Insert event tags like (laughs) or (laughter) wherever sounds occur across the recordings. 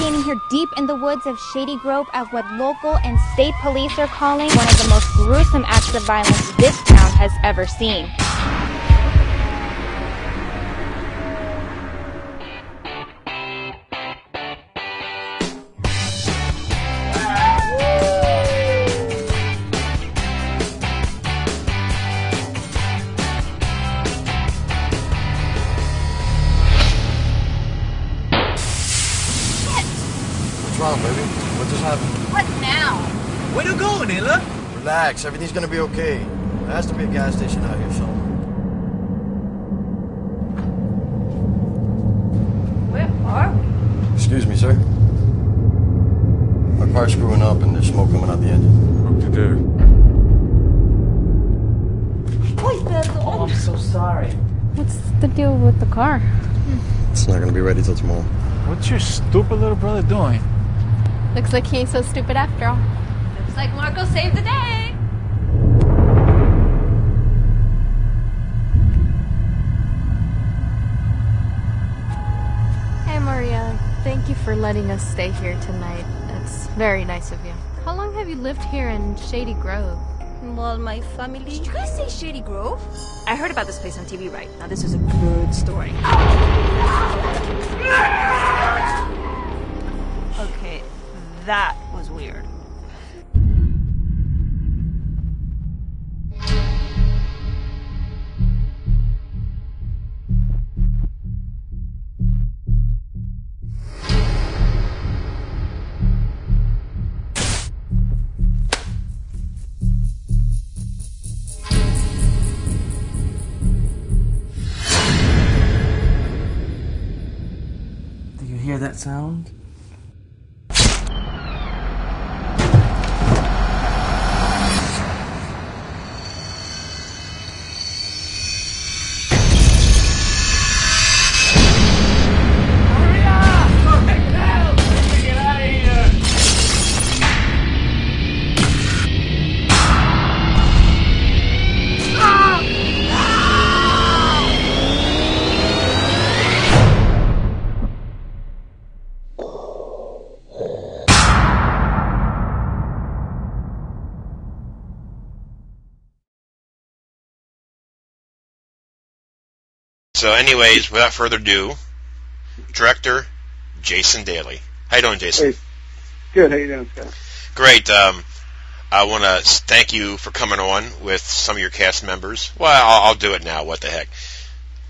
standing here deep in the woods of Shady Grove at what local and state police are calling one of the most gruesome acts of violence this town has ever seen. Relax, everything's gonna be okay. There has to be a gas station out here somewhere. Where are we? Excuse me, sir. Our car's screwing up and there's smoke coming out the engine. What to do? Oh, I'm so sorry. What's the deal with the car? It's not gonna be ready till tomorrow. What's your stupid little brother doing? Looks like he ain't so stupid after all. Looks like Marco saved the day. Thank you for letting us stay here tonight. It's very nice of you. How long have you lived here in Shady Grove? Well, my family. Did you guys say Shady Grove? I heard about this place on TV, right? Now, this is a good story. Okay, that was weird. Sound? So, anyways, without further ado, director Jason Daly. How you doing, Jason? Hey. Good. How you doing, Scott? Great. Um, I want to thank you for coming on with some of your cast members. Well, I'll, I'll do it now. What the heck?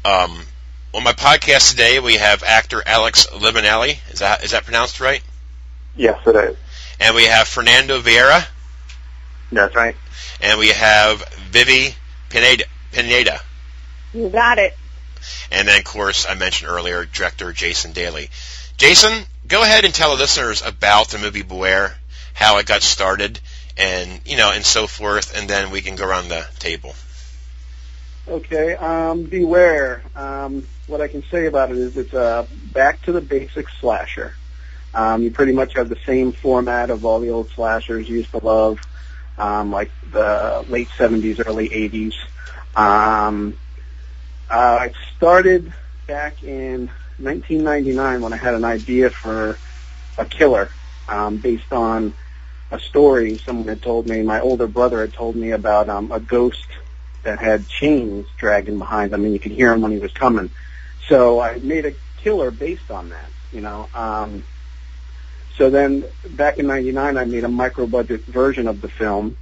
Um, on my podcast today, we have actor Alex Libanelli. Is that is that pronounced right? Yes, it is. And we have Fernando Vieira, That's right. and we have Vivi Pineda. Pineda. You got it. And then, of course, I mentioned earlier, director Jason Daly. Jason, go ahead and tell the listeners about the movie Beware, how it got started, and you know, and so forth, and then we can go around the table. Okay. Um, beware. Um, what I can say about it is it's a back to the basics slasher. Um, you pretty much have the same format of all the old slashers you used to love, um, like the late 70s, early 80s. Um, uh, it started back in 1999 when I had an idea for a killer um, based on a story someone had told me. My older brother had told me about um, a ghost that had chains dragging behind him, and you could hear him when he was coming. So I made a killer based on that, you know. Um, so then, back in '99, I made a micro-budget version of the film,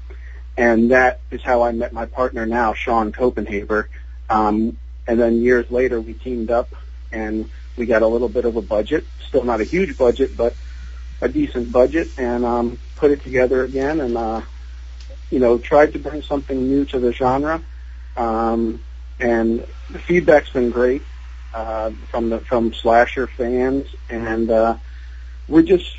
and that is how I met my partner now, Sean Copenhaver. Um, and then years later, we teamed up, and we got a little bit of a budget. Still not a huge budget, but a decent budget, and um, put it together again, and uh, you know, tried to bring something new to the genre. Um, and the feedback's been great uh, from the from slasher fans, and uh, we're just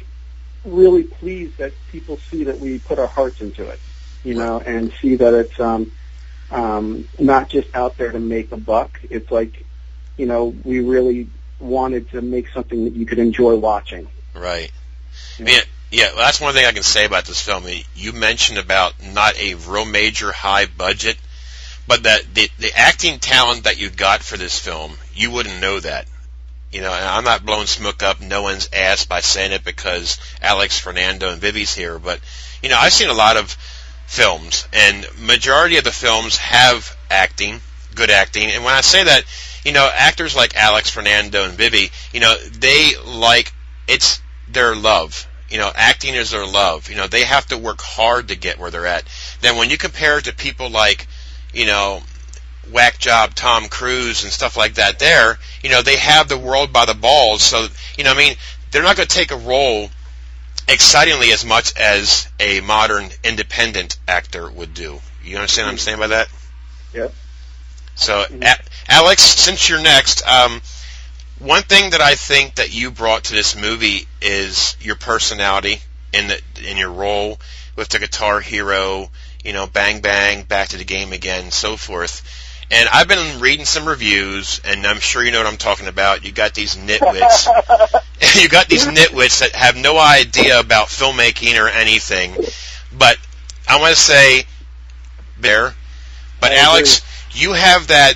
really pleased that people see that we put our hearts into it, you know, and see that it's um, um, not just out there to make a buck. It's like, you know, we really wanted to make something that you could enjoy watching. Right. Yeah, yeah. Well, that's one thing I can say about this film. You mentioned about not a real major high budget, but that the the acting talent that you got for this film, you wouldn't know that You know, and I'm not blowing smoke up no one's ass by saying it because Alex Fernando and Vivi's here, but you know, I've seen a lot of films, and majority of the films have acting, good acting. And when I say that, you know, actors like Alex Fernando and Vivi, you know, they like it's their love. You know, acting is their love. You know, they have to work hard to get where they're at. Then when you compare it to people like, you know, whack job Tom Cruise and stuff like that there, you know, they have the world by the balls. So, you know, I mean, they're not going to take a role excitingly as much as a modern independent actor would do. You understand what I'm saying by that? Yep. So, a- Alex, since you're next, um, one thing that I think that you brought to this movie is your personality in the in your role with the Guitar Hero, you know, Bang Bang, Back to the Game Again, so forth. And I've been reading some reviews, and I'm sure you know what I'm talking about. You got these nitwits. (laughs) you got these nitwits that have no idea about filmmaking or anything. But I want to say, there. But I Alex, you have that.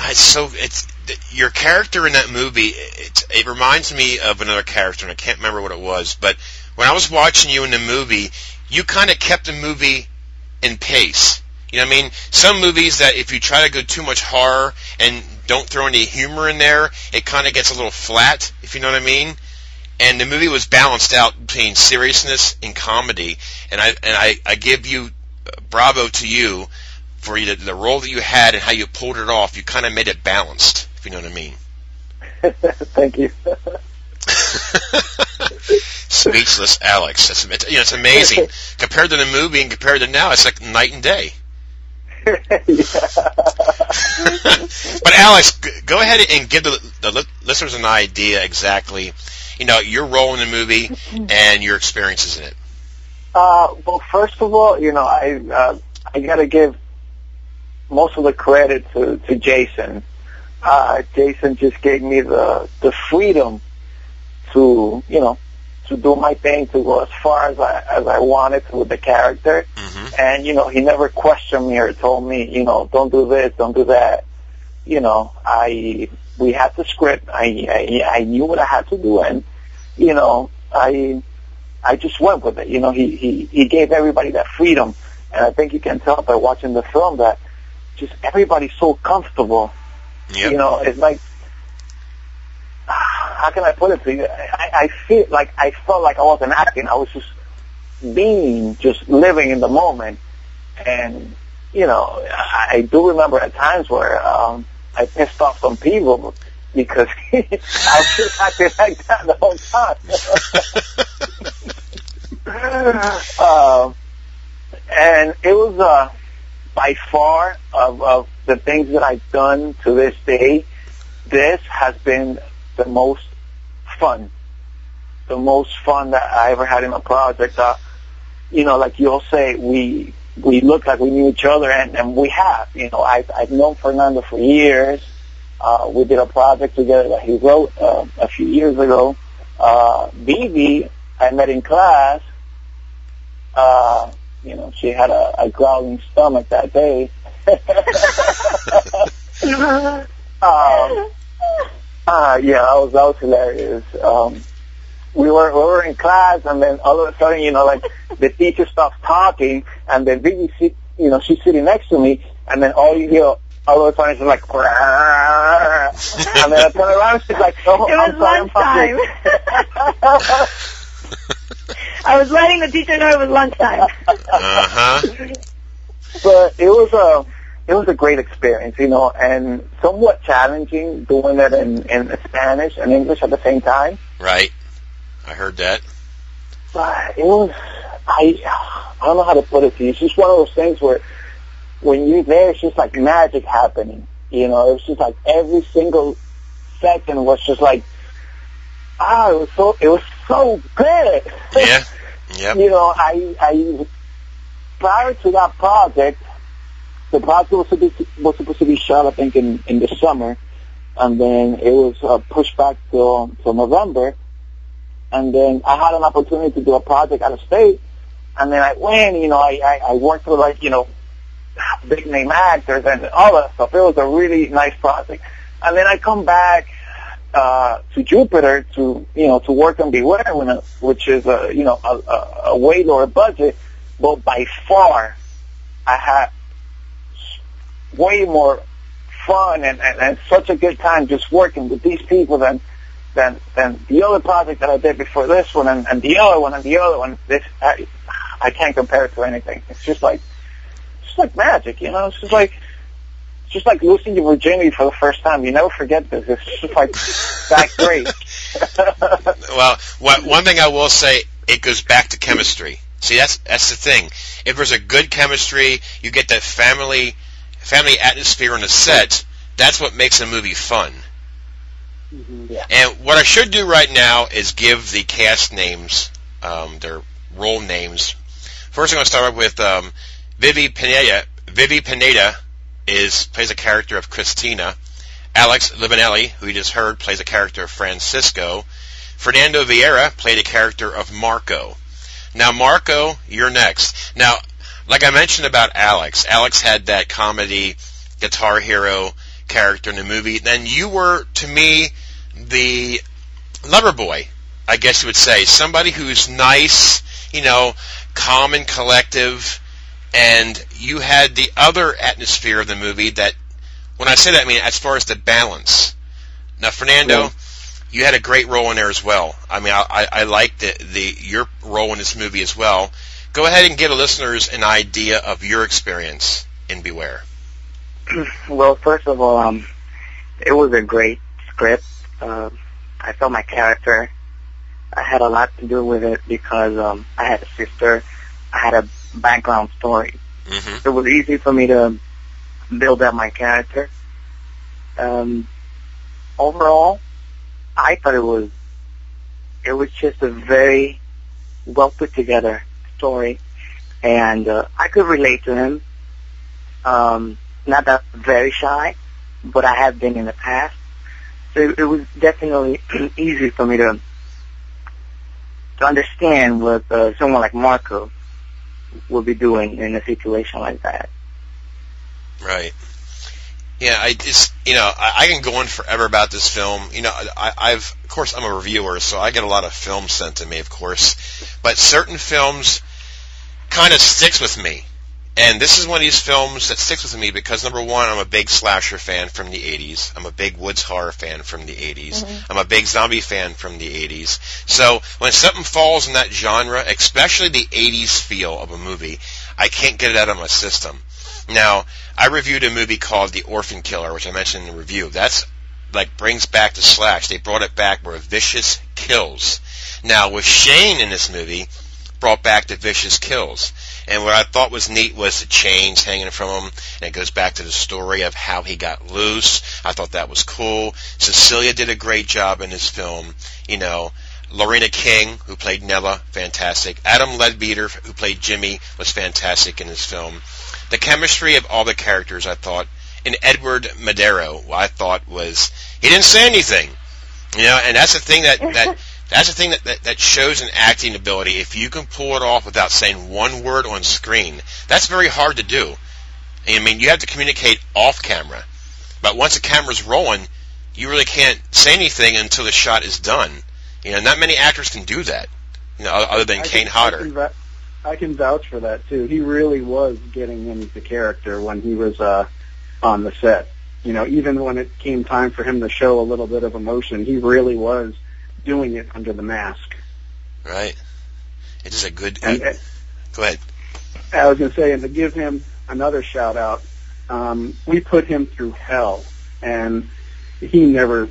It's so it's your character in that movie. It, it reminds me of another character, and I can't remember what it was. But when I was watching you in the movie, you kind of kept the movie in pace. You know what I mean? Some movies that if you try to go too much horror and don't throw any humor in there, it kind of gets a little flat, if you know what I mean. And the movie was balanced out between seriousness and comedy, and I and I, I give you uh, bravo to you for the, the role that you had and how you pulled it off. You kind of made it balanced, if you know what I mean. (laughs) Thank you. (laughs) Speechless, Alex. It's, you know, it's amazing compared to the movie and compared to now. It's like night and day. (laughs) but Alex, go ahead and give the, the listeners an idea exactly, you know, your role in the movie and your experiences in it. Uh, well, first of all, you know, I uh, I got to give most of the credit to to Jason. Uh, Jason just gave me the the freedom to, you know, to do my thing, to go as far as I as I wanted to with the character. hmm And you know, he never questioned me or told me, you know, don't do this, don't do that. You know, I we had the script. I I, I knew what I had to do, and you know, I I just went with it. You know, he he he gave everybody that freedom, and I think you can tell by watching the film that just everybody's so comfortable. Yep. You know, it's like (sighs) how can I put it to you? I, I feel like I felt like I wasn't acting. I was just being, just living in the moment. And you know, I, I do remember at times where um, I pissed off some people because (laughs) I was just (laughs) acting like that the whole time. (laughs) um, and it was uh, by far of, of the things that I've done to this day. This has been the most fun, the most fun that I ever had in a project. Uh, you know, like you'll say, we we look like we knew each other, and, and we have. You know, I've I've known Fernando for years. Uh, we did a project together that he wrote uh, a few years ago. Uh, Vivi, I met in class. Uh, you know, she had a, a growling stomach that day. (laughs) (laughs) um, uh, yeah, that was, that was hilarious. Um, we were we were in class, and then all of a sudden, you know, like (laughs) the teacher stops talking, and then Vivi, sit, you know, she's sitting next to me, and then all you hear all of a sudden is like, and then I turn around, she's like, oh, It I'm was sorry, I'm hungry. (laughs) I was letting the teacher know it was lunchtime. Uh huh. but it was a it was a great experience, you know, and somewhat challenging doing it in, in Spanish and English at the same time. Right. I heard that. It was I I don't know how to put it to you. It's just one of those things where when you're there, it's just like magic happening. You know, it was just like every single second was just like ah, it was so it was so good. Yeah. (laughs) Yep. you know, I, I, prior to that project, the project was supposed to, be, was supposed to be shot, I think, in, in the summer, and then it was uh, pushed back till, till November, and then I had an opportunity to do a project out of state, and then I went, you know, I, I, I worked with like, you know, big name actors and all that stuff. It was a really nice project. And then I come back uh, to Jupiter to you know to work on Beware, which is a you know a, a, a way lower budget, but by far I had way more fun and, and, and such a good time just working with these people than than than the other project that I did before this one and, and the other one and the other one. This I, I can't compare it to anything. It's just like it's just like magic, you know. It's just like it's just like losing your virginity for the first time. You never forget this. It's just like that great. (laughs) well, what, one thing I will say, it goes back to chemistry. See, that's that's the thing. If there's a good chemistry, you get that family family atmosphere on the set. That's what makes a movie fun. Mm-hmm. Yeah. And what I should do right now is give the cast names, um, their role names. First, I'm going to start off with um, Vivi Pineda. Vivi Pineda is plays a character of Christina. Alex Libanelli, who you just heard, plays a character of Francisco. Fernando Vieira played a character of Marco. Now, Marco, you're next. Now, like I mentioned about Alex, Alex had that comedy guitar hero character in the movie. Then you were, to me, the lover boy, I guess you would say. Somebody who's nice, you know, calm and collective, and you had the other atmosphere of the movie that, when I say that, I mean as far as the balance. Now, Fernando, Yeah. you had a great role in there as well. I mean, I, I, I liked the, the your role in this movie as well. Go ahead and give the listeners an idea of your experience in Beware. (clears throat) well, first of all, um, it was a great script. Um, I felt my character. I had a lot to do with it because um, I had a sister. I had a background story. Mm-hmm. It was easy for me to build up my character. Um, overall, I thought it was it was just a very well put together story, and uh, I could relate to him. Um, not that very shy, but I have been in the past, it, it was definitely (clears throat) easy for me to to understand what uh, someone like Marco would be doing in a situation like that. Right. Yeah, I just you know I, I can go on forever about this film. You know, I, I've of course I'm a reviewer, so I get a lot of films sent to me, of course. But certain films kind of sticks with me, and this is one of these films that sticks with me because number one, I'm a big slasher fan from the '80s. I'm a big Woods horror fan from the '80s. Mm-hmm. I'm a big zombie fan from the '80s. So when something falls in that genre, especially the '80s feel of a movie, I can't get it out of my system. Now, I reviewed a movie called The Orphan Killer, which I mentioned in the review. That's like brings back the slash. They brought it back where vicious kills. Now, with Shane in this movie, brought back the vicious kills. And what I thought was neat was the chains hanging from him, and it goes back to the story of how he got loose. I thought that was cool. Cecilia did a great job in this film. You know, Lorena King, who played Nella, fantastic. Adam Ledbeater, who played Jimmy, was fantastic in this film. The chemistry of all the characters, I thought, and Edward Madero, I thought was he didn't say anything, you know, and that's the thing that that (laughs) that's the thing that, that that shows an acting ability. If you can pull it off without saying one word on screen, that's very hard to do. I mean, you have to communicate off camera, but once the camera's rolling, you really can't say anything until the shot is done. You know, not many actors can do that. You know, other than I Kane can, I Hodder. can, vou- I can vouch for that too. He really was getting into character when he was uh, on the set. You know, even when it came time for him to show a little bit of emotion, he really was doing it under the mask. Right. It is a good. And uh, go ahead. I was going to say, and to give him another shout out, um, we put him through hell, and he never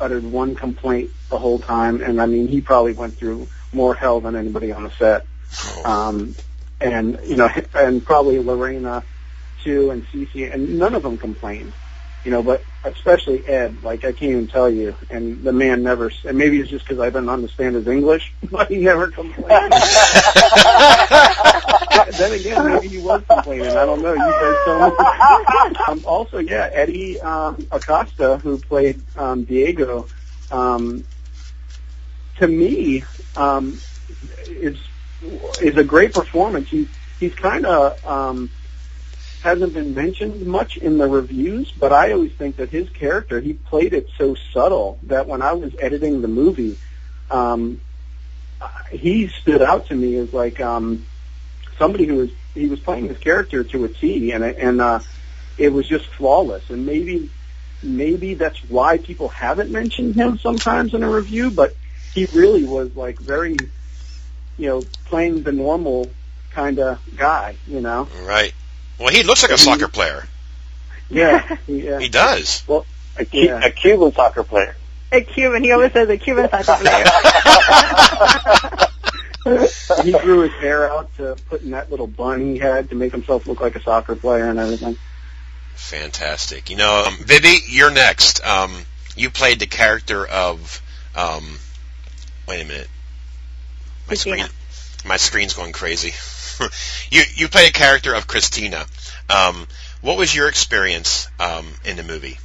uttered one complaint the whole time. And I mean, he probably went through more hell than anybody on the set. Um, and you know, and probably Lorena too, and Cece, and none of them complained. You know, but especially Ed, like I can't even tell you. And the man never. And maybe it's just because I didn't understand his English, (laughs) but he never complained. (laughs) then again, maybe he was complaining. I don't know. You guys tell (laughs) me. um, also, yeah, Eddie um, Acosta, who played um, Diego, um, to me, um, is is a great performance. He he's kind of um, hasn't been mentioned much in the reviews, but I always think that his character, he played it so subtle that when I was editing the movie, um, he stood out to me as like um, somebody who was he was playing his character to a T, and and uh, it was just flawless. And maybe maybe that's why people haven't mentioned him sometimes in a review, but he really was like very, you know, playing the normal kind of guy, you know. Right. Well, he looks like a soccer player. Yeah, (laughs) yeah. He does. Well, A, Cu- Yeah. a Cuban soccer player. A Cuban. He always says a Cuban soccer (laughs) player. (laughs) he grew his hair out to put in that little bun he had to make himself look like a soccer player and everything. Fantastic. You know, um, Vivi, you're next. Um, you played the character of. Um, wait a minute. My Christina. screen, my screen's going crazy. (laughs) you you play a character of Christina. Um, what was your experience um, in the movie?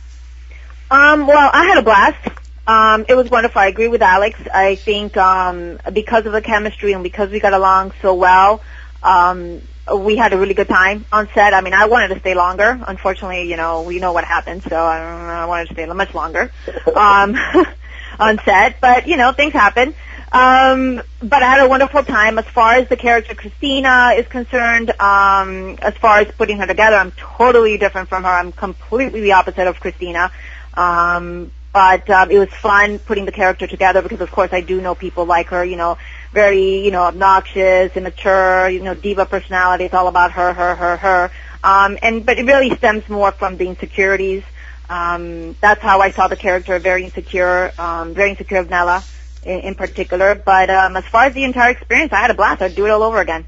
Um, well, I had a blast. Um, it was wonderful. I agree with Alex. I think um, because of the chemistry and because we got along so well, um, we had a really good time on set. I mean, I wanted to stay longer. Unfortunately, you know, we know what happened, so I, I wanted to stay much longer um, (laughs) on set. But you know, things happen. Um, but I had a wonderful time. As far as the character Christina is concerned, um, as far as putting her together, I'm totally different from her. I'm completely the opposite of Christina. Um, but um, it was fun putting the character together because, of course, I do know people like her. You know, very you know obnoxious, immature, you know, diva personality. It's all about her, her, her, her. Um, and but it really stems more from the insecurities. Um, that's how I saw the character, very insecure, um, very insecure of Nella in, in particular. But um, as far as the entire experience, I had a blast. I'd do it all over again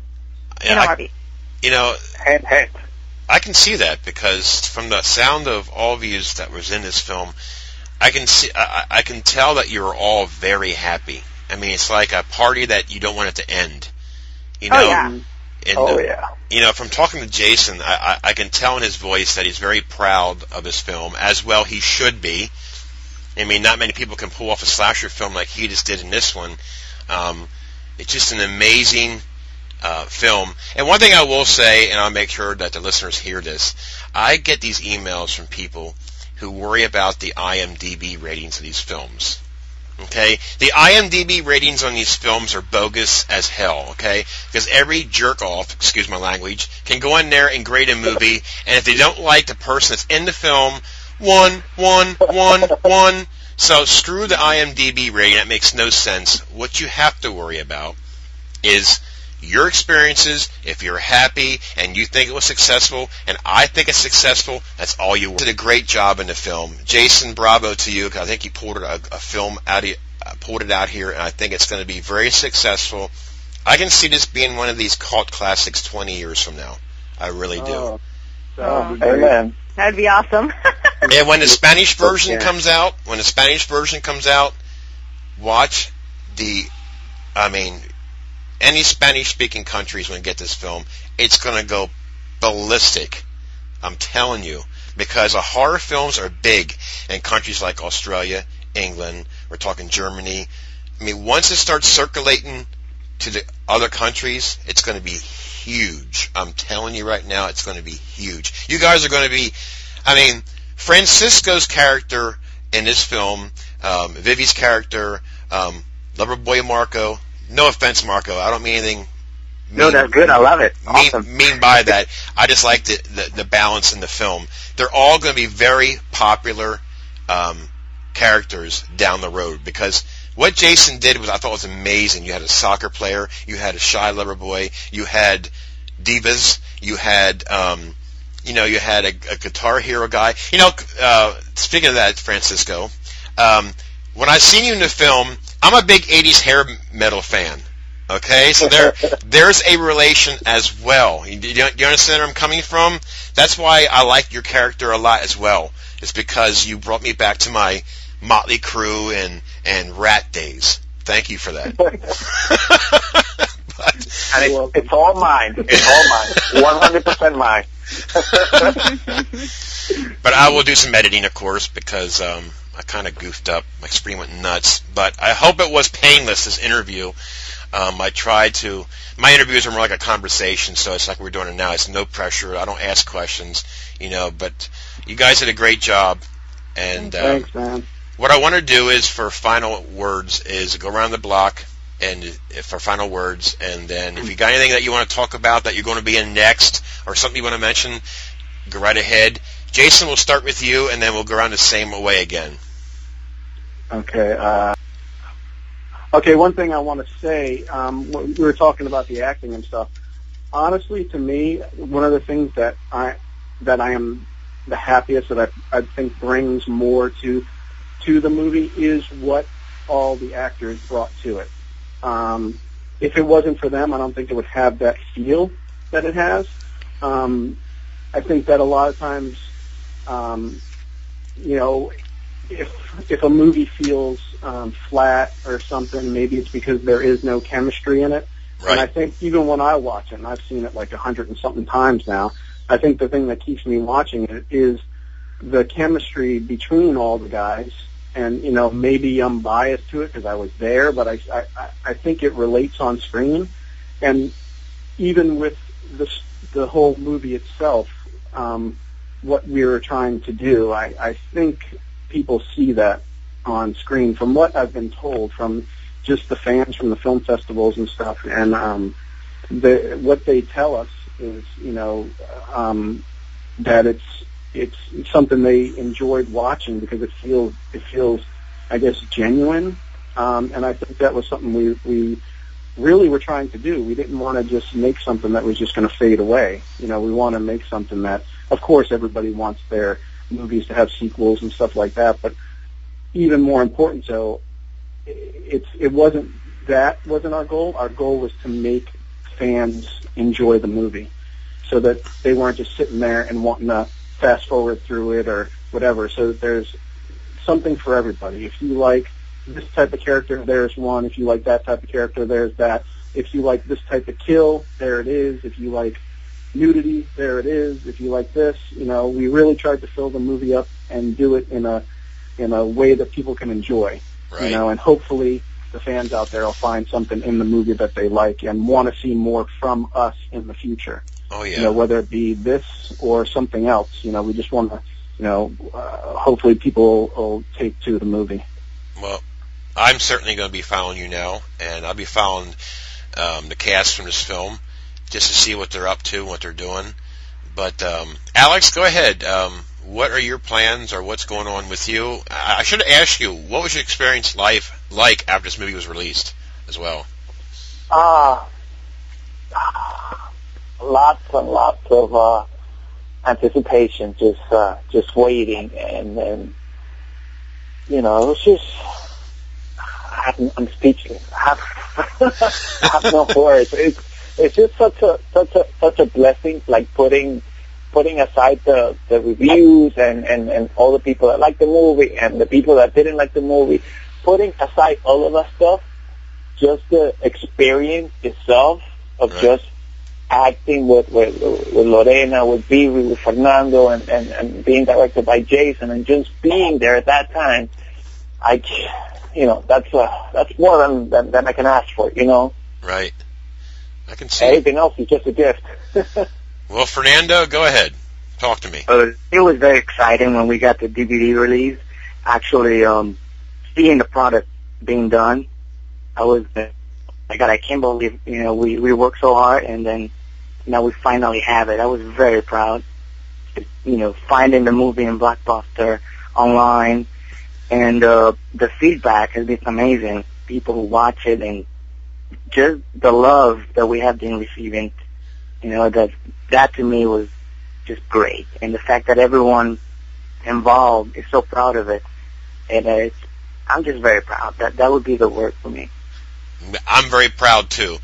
in a I- heartbeat. you know, Head, head. I can see that because from the sound of all of you that was in this film, I can see, I, I I can tell that you're all very happy. I mean, it's like a party that you don't want it to end. You know, Oh, yeah. and, Oh uh, yeah. you know, from talking to Jason, I, I, I can tell in his voice that he's very proud of his film, as well he should be. I mean, not many people can pull off a slasher film like he just did in this one. Um, it's just an amazing uh, film. And one thing I will say, and I'll make sure that the listeners hear this, I get these emails from people who worry about the IMDb ratings of these films. Okay, the IMDb ratings on these films are bogus as hell. Okay, because every jerk off, excuse my language, can go in there and grade a movie, and if they don't like the person that's in the film, one, one, one, one. So screw the IMDb rating. That makes no sense. What you have to worry about is your experiences. If you're happy and you think it was successful, and I think it's successful, that's all you did a great job in the film. Jason, bravo to you. 'cause I think you pulled a, a film out, of, uh, pulled it out here, and I think it's going to be very successful. I can see this being one of these cult classics 20 years from now. I really do. Oh, that would Oh. great. Amen. That'd be awesome. (laughs) And when the Spanish version Yeah. comes out, when the Spanish version comes out, watch the, I mean, any Spanish speaking countries when get this film, it's going to go ballistic. I'm telling you. Because horror films are big in countries like Australia, England, we're talking Germany. I mean, once it starts circulating to the other countries, it's going to be huge. I'm telling you right now, it's going to be huge. You guys are going to be, I mean, Francisco's character in this film, um, Vivi's character, um, Loverboy Marco. No offense, Marco. I don't mean anything. No, mean- that's good. I love it. mean, Awesome. mean by that, I just like the, the, the balance in the film. They're all going to be very popular um, characters down the road because what Jason did was I thought was amazing. You had a soccer player, you had a shy lover boy, you had divas, you had um, you know you had a, a guitar hero guy. You know, uh, speaking of that, Francisco, um, when I seen you in the film, I'm a big '80s hair metal fan. Okay, so there, (laughs) there's a relation as well. You, do you, you understand where I'm coming from? That's why I like your character a lot as well. It's because you brought me back to my Motley Crue and and Ratt days. Thank you for that. (laughs) but, And it's, it's all mine. It's all mine. (laughs) 100% mine. (laughs) but I will do some editing, of course, because um, I kind of goofed up. My screen went nuts. But I hope it was painless this interview. Um, I tried to. My interviews are more like a conversation, so it's like we're doing it now. It's no pressure. I don't ask questions, you know. But you guys did a great job, and uh, Thanks, man. What I want to do is for final words is go around the block and if for final words, and then if you got anything that you want to talk about that you're going to be in next, or something you want to mention, go right ahead. Jason, we'll start with you, and then we'll go around the same way again. Okay. Uh, okay. One thing I want to say, um, we were talking about the acting and stuff. Honestly, to me, one of the things that I that I am the happiest that I, I think brings more to to the movie is what all the actors brought to it. Um, if it wasn't for them, I don't think it would have that feel that it has. Um, I think that a lot of times, um, you know, if if a movie feels um, flat or something, maybe it's because there is no chemistry in it. And I think even when I watch it, and I've seen it like a hundred and something times now, I think the thing that keeps me watching it is the chemistry between all the guys. And you know, maybe I'm biased to it because I was there, but I, I I think it relates on screen. And even with the the whole movie itself, um, what we were trying to do, I, I think people see that on screen from what I've been told from just the fans from the film festivals and stuff. And um, the, what they tell us is, you know, um, that it's it's something they enjoyed watching because it feels it feels, I guess, genuine. Um, and I think that was something we we really were trying to do. We didn't want to just make something that was just going to fade away. You know, we want to make something that, of course, everybody wants their movies to have sequels and stuff like that, but even more important so, it's it wasn't that wasn't our goal. Our goal was to make fans enjoy the movie, so that they weren't just sitting there and wanting to fast forward through it or whatever. So there's something for everybody. If you like this type of character, there's one. If you like that type of character, there's that. If you like this type of kill, there it is. If you like nudity, there it is. If you like this, you know, we really tried to fill the movie up and do it in a in a way that people can enjoy. Right. You know, and hopefully the fans out there will find something in the movie that they like and want to see more from us in the future. Oh yeah. You know, whether it be this or something else. You know, we just want to, you know, uh, hopefully people will take to the movie. Well, I'm certainly going to be following you now, and I'll be following um, the cast from this film just to see what they're up to, what they're doing. But um, Alex, go ahead. Um, what are your plans, or what's going on with you? I, I should have asked you what was your experience life like after this movie was released, as well. Ah, lots and lots of uh, anticipation, just uh, just waiting, and and you know, it was just I'm, I'm speechless. I have, I have no words. It's it's just such a such a such a blessing, like putting putting aside the the reviews and and and all the people that like the movie and the people that didn't like the movie, putting aside all of that stuff, just the experience itself of Right. just acting with, with with Lorena, with Vivi, with Fernando, and, and and being directed by Jason, and just being there at that time, I, c- you know, that's uh, that's more than, than than I can ask for. You know, Right. I can see. everything else is just a gift. (laughs) Well, Fernando, go ahead. Talk to me. Uh, it was very exciting when we got the DVD release. Actually, um, seeing the product being done, I was, uh, my God, I can't believe, you know, we, we worked so hard and then now we finally have it. I was very proud. You know, finding the movie in Blockbuster online and, uh, the feedback has been amazing. People who watch it and just the love that we have been receiving, you know, that, that to me was just great. And the fact that everyone involved is so proud of it, and uh, it's, I'm just very proud. That that would be the word for me. I'm very proud too.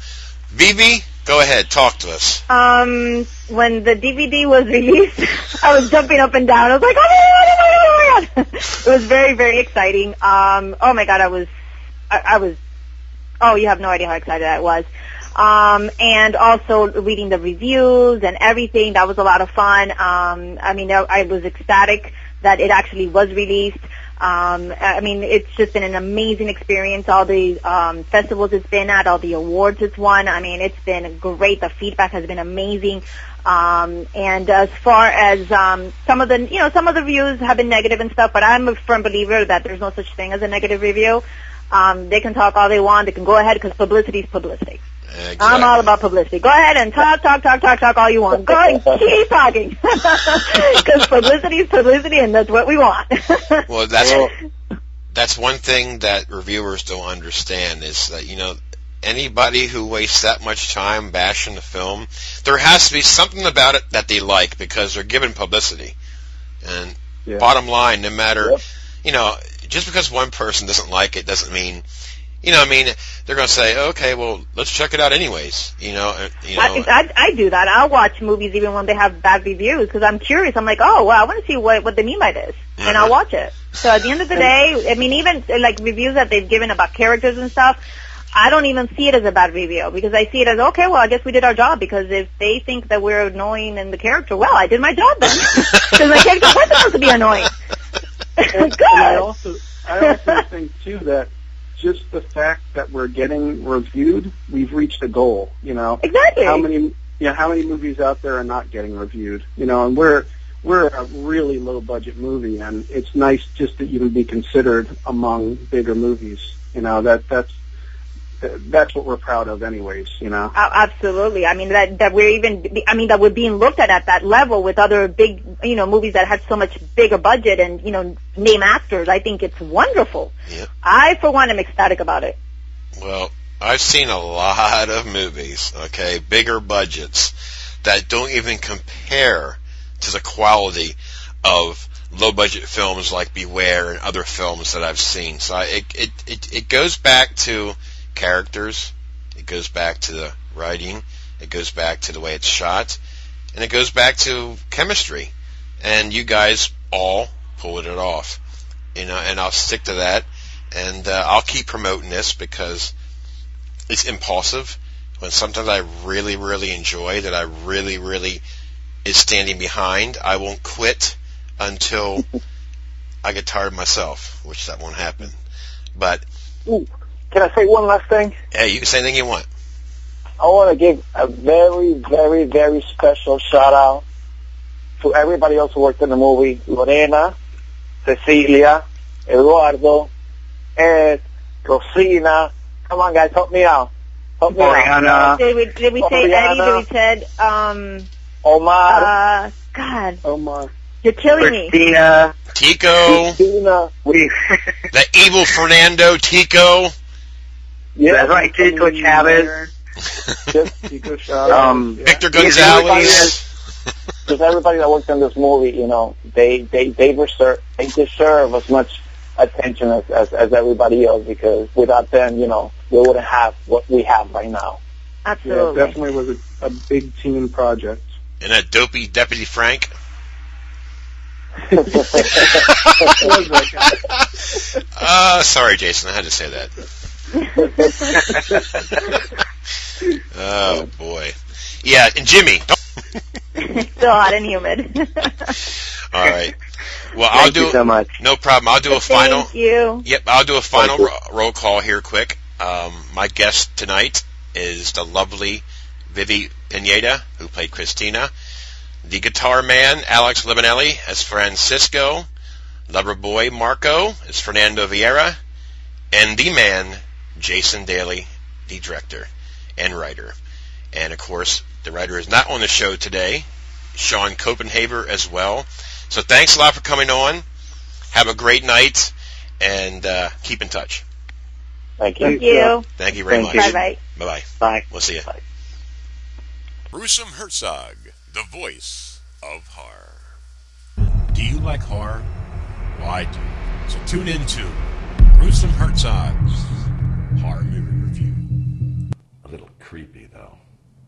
Vivi, go ahead. Talk to us. Um, when the DVD was (laughs) released, I was jumping up and down. I was like, oh my god, oh my god, oh my god. (laughs) it was very, very exciting. Um, oh my god, I was, I, I was, oh, you have no idea how excited I was. Um, and also reading the reviews and everything. That was a lot of fun. Um, I mean, I, I was ecstatic that it actually was released. Um, I mean, it's just been an amazing experience. All the um, festivals it's been at, all the awards it's won. I mean, it's been great. The feedback has been amazing. Um, and as far as um, some of the, you know, some of the reviews have been negative and stuff, but I'm a firm believer that there's no such thing as a negative review. Um, they can talk all they want. They can go ahead because publicity is publicity. Exactly. I'm all about publicity. Go ahead and talk, talk, talk, talk, talk all you want. Go ahead and (laughs) keep talking. (laughs) Because publicity is publicity and that's what we want. (laughs) Well, that's that's one thing that reviewers don't understand is that you know anybody who wastes that much time bashing the film, there has to be something about it that they like because they're given publicity. And Yeah. bottom line, no matter you know, just because one person doesn't like it doesn't mean you know, I mean, they're going to say, okay, well, let's check it out anyways. You know, uh, you know. I, I, I do that. I'll watch movies even when they have bad reviews because I'm curious. I'm like, oh, well, I want to see what, what they mean by this. And I'll watch it. So at the end of the day, I mean, even like reviews that they've given about characters and stuff, I don't even see it as a bad review because I see it as, okay, well, I guess we did our job because if they think that we're annoying in the character, well, I did my job then. (laughs) Because my character was supposed to be annoying. And I (laughs) also, I also think too that just the fact that we're getting reviewed, we've reached a goal. You know, Exactly. how many, you know, how many movies out there are not getting reviewed? You know, and we're we're a really low budget movie, and it's nice just to even be considered among bigger movies. You know, that that's that's what we're proud of, anyways. You know. A- Absolutely. I mean that that we're even. I mean that we're being looked at at that level with other big, you know, movies that had so much bigger budget and you know name actors. I think it's wonderful. Yeah. I, for one, am ecstatic about it. Well, I've seen a lot of movies, okay, bigger budgets that don't even compare to the quality of low budget films like Beware and other films that I've seen. So I, it, it it it goes back to characters, it goes back to the writing, it goes back to the way it's shot, and it goes back to chemistry. And you guys all pulled it off, you know. And I'll stick to that, and uh, I'll keep promoting this because it's impulsive. When sometimes I really, really enjoy that, I really, really is standing behind. I won't quit until (laughs) I get tired myself, which that won't happen. But Ooh, can I say one last thing? hey, you can say anything you want. I want to give a very, very, very special shout out to everybody else who worked in the movie. Lorena, Cecilia, Eduardo, Ed, Rosina. Come on, guys, help me out. Help me out. Did we did we say Eddie? Did we said um Omar, uh God? Omar. You're killing me. Tico, Christina. We, the evil Fernando Tico. Yeah, That's right, Chico Chavez. Chico (laughs) Chavez. Um, yeah. Victor He's Gonzalez. just everybody that worked on this movie, you know, they they they deserve they deserve as much attention as, as as everybody else because without them, you know, we wouldn't have what we have right now. Yeah, it Absolutely. definitely was a, a big team project. And that dopey Deputy Frank. What was that guy? Uh, sorry, Jason, I had to say that. (laughs) oh boy. Yeah, and Jimmy. (laughs) Still hot and humid. (laughs) All right. Well, I'll Thank do you so much. no problem. I'll do a final. Thank you. Yep, I'll do a final ro- roll call here, quick. Um, my guest tonight is the lovely Vivi Pineda, who played Christina. The guitar man, Alex Libanelli, as Francisco. Lover boy, Marco, as Fernando Vieira. And the man, Jason Daly, the director and writer. And of course, the writer is not on the show today, Sean Copenhaver as well. So thanks a lot for coming on. Have a great night and uh, keep in touch. Thank you. Thank you. Thank you very Thank much. you. Bye bye. Bye bye. Bye. We'll see you. Gruesome Herzog, the voice of horror. Do you like horror? Well, I do. So tune in to Gruesome Herzog Harmony.